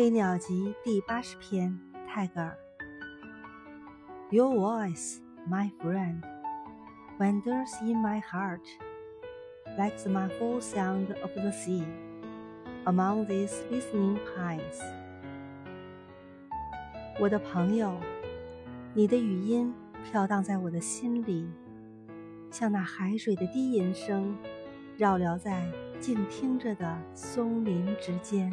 飞鸟集第八十篇，泰戈尔。Your voice, my friend, wanders in my heart, like the muffled sound of the sea among these listening pines. 我的朋友，你的语音飘荡在我的心里，像那海水的低吟声，绕缭在静听着的松林之间。